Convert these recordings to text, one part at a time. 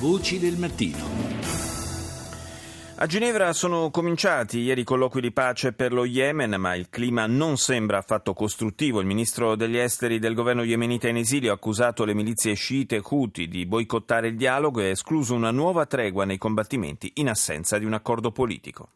Voci del mattino. A Ginevra sono cominciati ieri i colloqui di pace per lo Yemen, ma il clima non sembra affatto costruttivo. Il ministro degli esteri del governo yemenita in esilio ha accusato le milizie sciite Houthi di boicottare il dialogo e ha escluso una nuova tregua nei combattimenti in assenza di un accordo politico.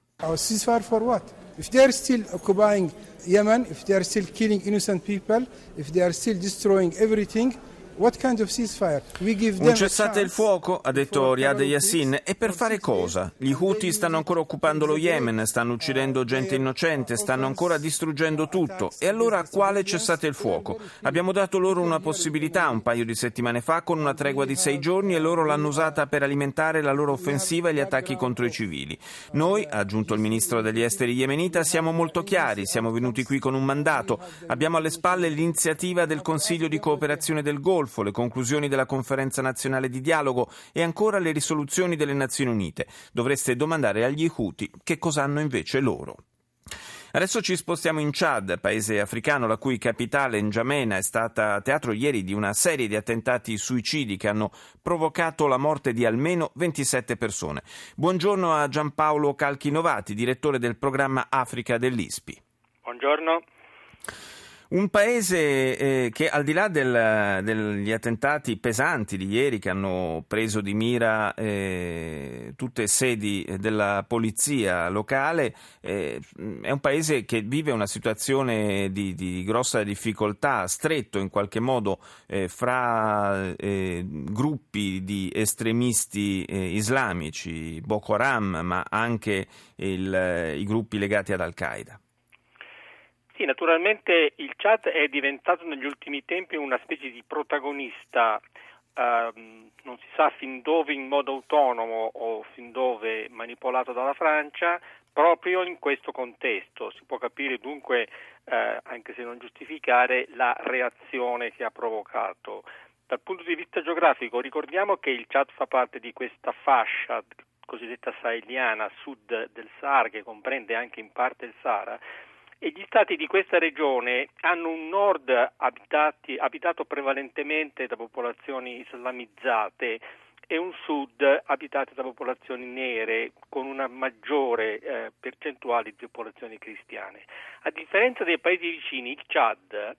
If they are still occupying Yemen, if they are still killing innocent people, if they are still destroying everything, un cessate il fuoco, ha detto Riyad Yassin, e per fare cosa? Gli Houthi stanno ancora occupando lo Yemen, stanno uccidendo gente innocente, stanno ancora distruggendo tutto. E allora quale cessate il fuoco? Abbiamo dato loro una possibilità un paio di settimane fa con una tregua di sei giorni e loro l'hanno usata per alimentare la loro offensiva e gli attacchi contro i civili. Noi, ha aggiunto il ministro degli esteri yemenita, siamo molto chiari, siamo venuti qui con un mandato, abbiamo alle spalle l'iniziativa del Consiglio di cooperazione del Golfo, Golfo, le conclusioni della conferenza nazionale di dialogo e ancora le risoluzioni delle Nazioni Unite. Dovreste domandare agli Houthi che cosa hanno invece loro. Adesso ci spostiamo in Chad, paese africano la cui capitale N'Djamena è stata teatro ieri di una serie di attentati suicidi che hanno provocato la morte di almeno 27 persone. Buongiorno a Giampaolo Calchinovati, direttore del programma Africa dell'ISPI. Buongiorno. Un paese eh, che al di là del, degli attentati pesanti di ieri che hanno preso di mira eh, tutte sedi della polizia locale, eh, è un paese che vive una situazione di, di grossa difficoltà, stretto in qualche modo eh, fra eh, gruppi di estremisti eh, islamici, Boko Haram, ma anche il, i gruppi legati ad Al-Qaeda. Sì, naturalmente il Chad è diventato negli ultimi tempi una specie di protagonista, ehm, non si sa fin dove in modo autonomo o fin dove manipolato dalla Francia, proprio in questo contesto. Si può capire dunque, eh, anche se non giustificare, la reazione che ha provocato. Dal punto di vista geografico ricordiamo che il Chad fa parte di questa fascia cosiddetta saheliana sud del Sahara che comprende anche in parte il Sahara e gli stati di questa regione hanno un nord abitati, abitato prevalentemente da popolazioni islamizzate e un sud abitato da popolazioni nere con una maggiore eh, percentuale di popolazioni cristiane. A differenza dei paesi vicini, il Chad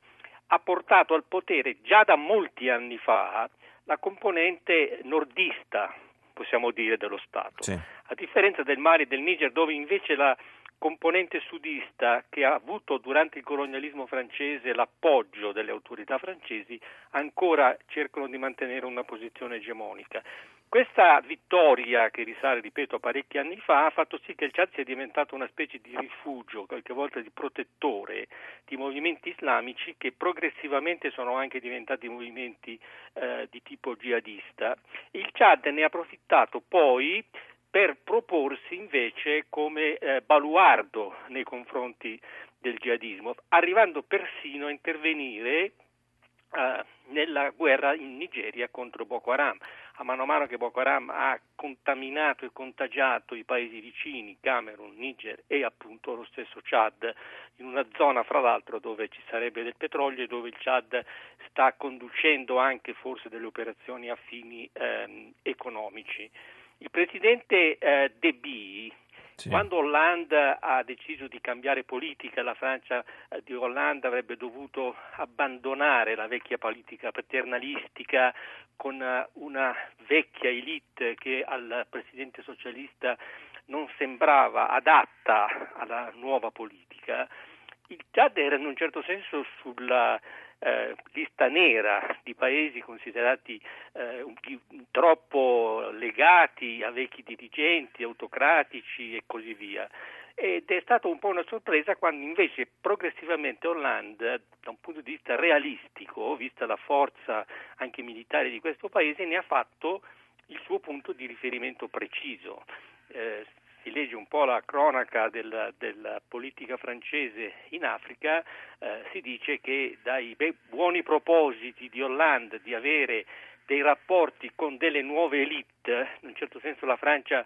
ha portato al potere già da molti anni fa la componente nordista, possiamo dire, dello Stato. Sì. A differenza del Mali e del Niger, dove invece la componente sudista che ha avuto durante il colonialismo francese l'appoggio delle autorità francesi ancora cercano di mantenere una posizione egemonica. Questa vittoria, che risale, ripeto, a parecchi anni fa, ha fatto sì che il Chad sia diventato una specie di rifugio, qualche volta di protettore di movimenti islamici che progressivamente sono anche diventati movimenti eh, di tipo jihadista. Il Chad ne ha approfittato poi per proporsi invece come eh, baluardo nei confronti del jihadismo, arrivando persino a intervenire eh, nella guerra in Nigeria contro Boko Haram. A mano a mano che Boko Haram ha contaminato e contagiato i paesi vicini, Camerun, Niger e appunto lo stesso Chad, in una zona fra l'altro dove ci sarebbe del petrolio e dove il Chad sta conducendo anche forse delle operazioni a fini ehm, economici. Il presidente eh, Deby, sì. quando Hollande ha deciso di cambiare politica, la Francia eh, di Hollande avrebbe dovuto abbandonare la vecchia politica paternalistica con uh, una vecchia elite che al presidente socialista non sembrava adatta alla nuova politica. Il Chad era in un certo senso sulla eh, lista nera di paesi considerati eh, troppo legati a vecchi dirigenti, autocratici e così via. Ed è stata un po' una sorpresa quando invece progressivamente Hollande, da un punto di vista realistico, vista la forza anche militare di questo paese, ne ha fatto il suo punto di riferimento preciso. Eh, si legge un po' la cronaca della, della politica francese in Africa, eh, si dice che dai buoni propositi di Hollande di avere dei rapporti con delle nuove elite, in un certo senso la Francia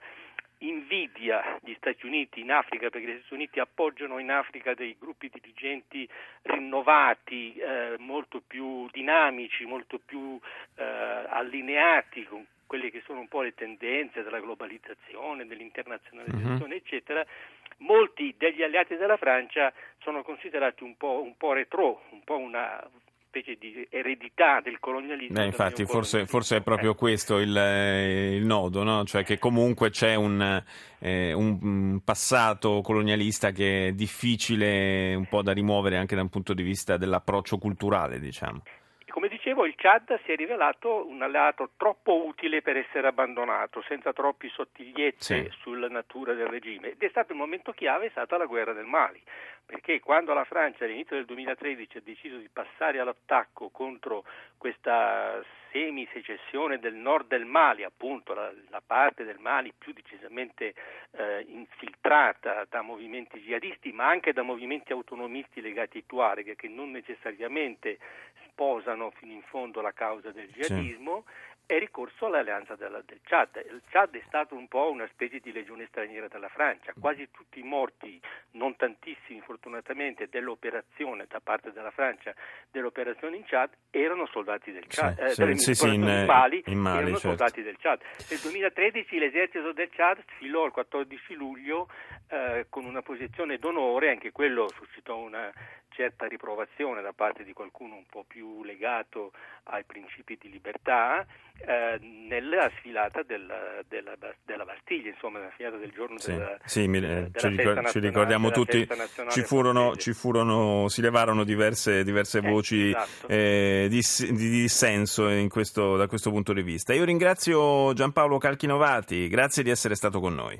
invidia gli Stati Uniti in Africa perché gli Stati Uniti appoggiano in Africa dei gruppi dirigenti rinnovati, eh, molto più dinamici, molto più eh, allineati con quelle che sono un po' le tendenze della globalizzazione, dell'internazionalizzazione, uh-huh. eccetera, molti degli alleati della Francia sono considerati un po', un po' retro, un po' una specie di eredità del colonialismo. Beh, infatti, forse, forse, è proprio questo il, eh, il nodo, no? cioè che comunque c'è un, eh, un, passato colonialista che è difficile un po' da rimuovere anche da un punto di vista dell'approccio culturale, diciamo. Come dicevo, il Chad si è rivelato un alleato troppo utile per essere abbandonato, senza troppi sottigliezze sì. sulla natura del regime. Ed è stato il momento chiave, è stata la guerra del Mali, perché quando la Francia all'inizio del 2013 ha deciso di passare all'attacco contro questa semi-secessione del nord del Mali, appunto la, la parte del Mali più decisamente eh, infiltrata da movimenti jihadisti, ma anche da movimenti autonomisti legati ai Tuareg, che non necessariamente sposano fino in fondo la causa del jihadismo, sì è ricorso all'alleanza del, del Chad. Il Chad è stato un po' una specie di legione straniera della Francia. Quasi tutti i morti, non tantissimi fortunatamente, dell'operazione da parte della Francia, dell'operazione in Chad, erano soldati del Chad. Sì, eh, sì, sì, in, in, Mali, in Mali erano certo. soldati del Chad. Nel 2013 l'esercito del Chad sfilò il 14 luglio eh, con una posizione d'onore, anche quello suscitò una certa riprovazione da parte di qualcuno un po' più legato ai principi di libertà eh, nella sfilata della, della, della, Bastiglia, insomma, nella sfilata del giorno sì, della, sì, mi, della ci, ricor- ci, ricordiamo tutti, ci furono, ci furono, si levarono diverse, diverse eh, voci esatto. eh, di, di, dissenso questo, da questo punto di vista. Io ringrazio Giampaolo Calchinovati, grazie di essere stato con noi.